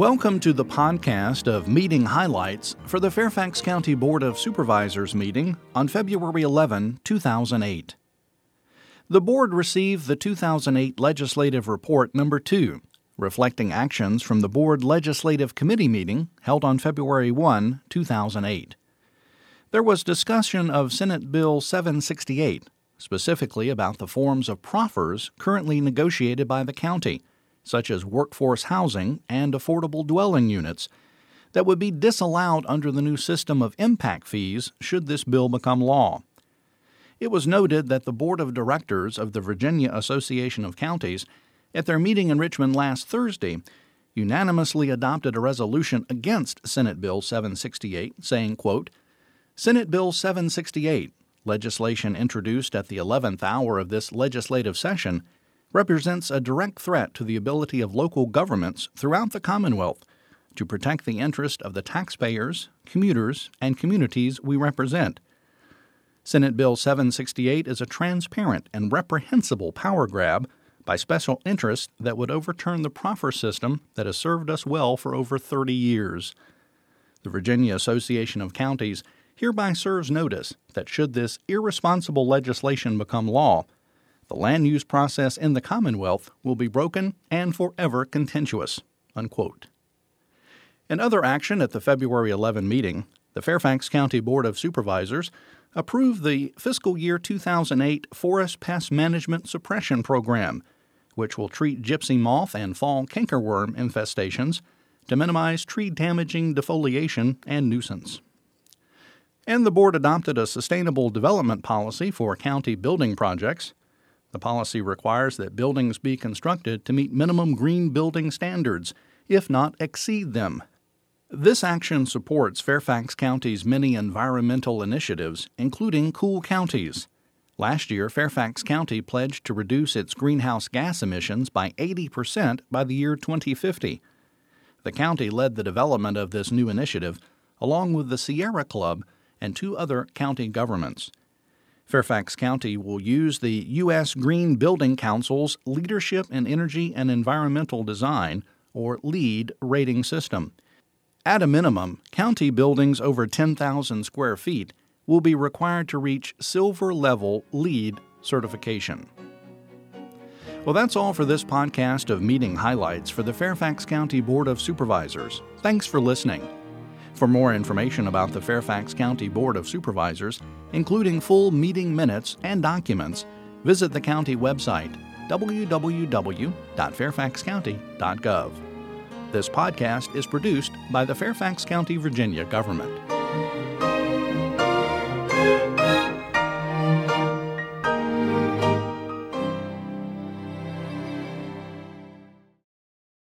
Welcome to the podcast of meeting highlights for the Fairfax County Board of Supervisors meeting on February 11, 2008. The board received the 2008 Legislative Report Number 2, reflecting actions from the Board Legislative Committee meeting held on February 1, 2008. There was discussion of Senate Bill 768, specifically about the forms of proffers currently negotiated by the county such as workforce housing and affordable dwelling units, that would be disallowed under the new system of impact fees should this bill become law. It was noted that the Board of Directors of the Virginia Association of Counties, at their meeting in Richmond last Thursday, unanimously adopted a resolution against Senate Bill 768, saying, quote, Senate Bill 768, legislation introduced at the 11th hour of this legislative session, represents a direct threat to the ability of local governments throughout the Commonwealth to protect the interest of the taxpayers, commuters, and communities we represent. Senate Bill 768 is a transparent and reprehensible power grab by special interests that would overturn the proffer system that has served us well for over 30 years. The Virginia Association of Counties hereby serves notice that should this irresponsible legislation become law, the land use process in the Commonwealth will be broken and forever contentious. Unquote. In other action at the February 11 meeting, the Fairfax County Board of Supervisors approved the fiscal year 2008 Forest Pest Management Suppression Program, which will treat gypsy moth and fall cankerworm infestations to minimize tree damaging defoliation and nuisance. And the board adopted a sustainable development policy for county building projects the policy requires that buildings be constructed to meet minimum green building standards, if not exceed them. This action supports Fairfax County's many environmental initiatives, including Cool Counties. Last year, Fairfax County pledged to reduce its greenhouse gas emissions by 80% by the year 2050. The county led the development of this new initiative, along with the Sierra Club and two other county governments. Fairfax County will use the U.S. Green Building Council's Leadership in Energy and Environmental Design, or LEED, rating system. At a minimum, county buildings over 10,000 square feet will be required to reach silver level LEED certification. Well, that's all for this podcast of meeting highlights for the Fairfax County Board of Supervisors. Thanks for listening. For more information about the Fairfax County Board of Supervisors, including full meeting minutes and documents, visit the county website www.fairfaxcounty.gov. This podcast is produced by the Fairfax County, Virginia government.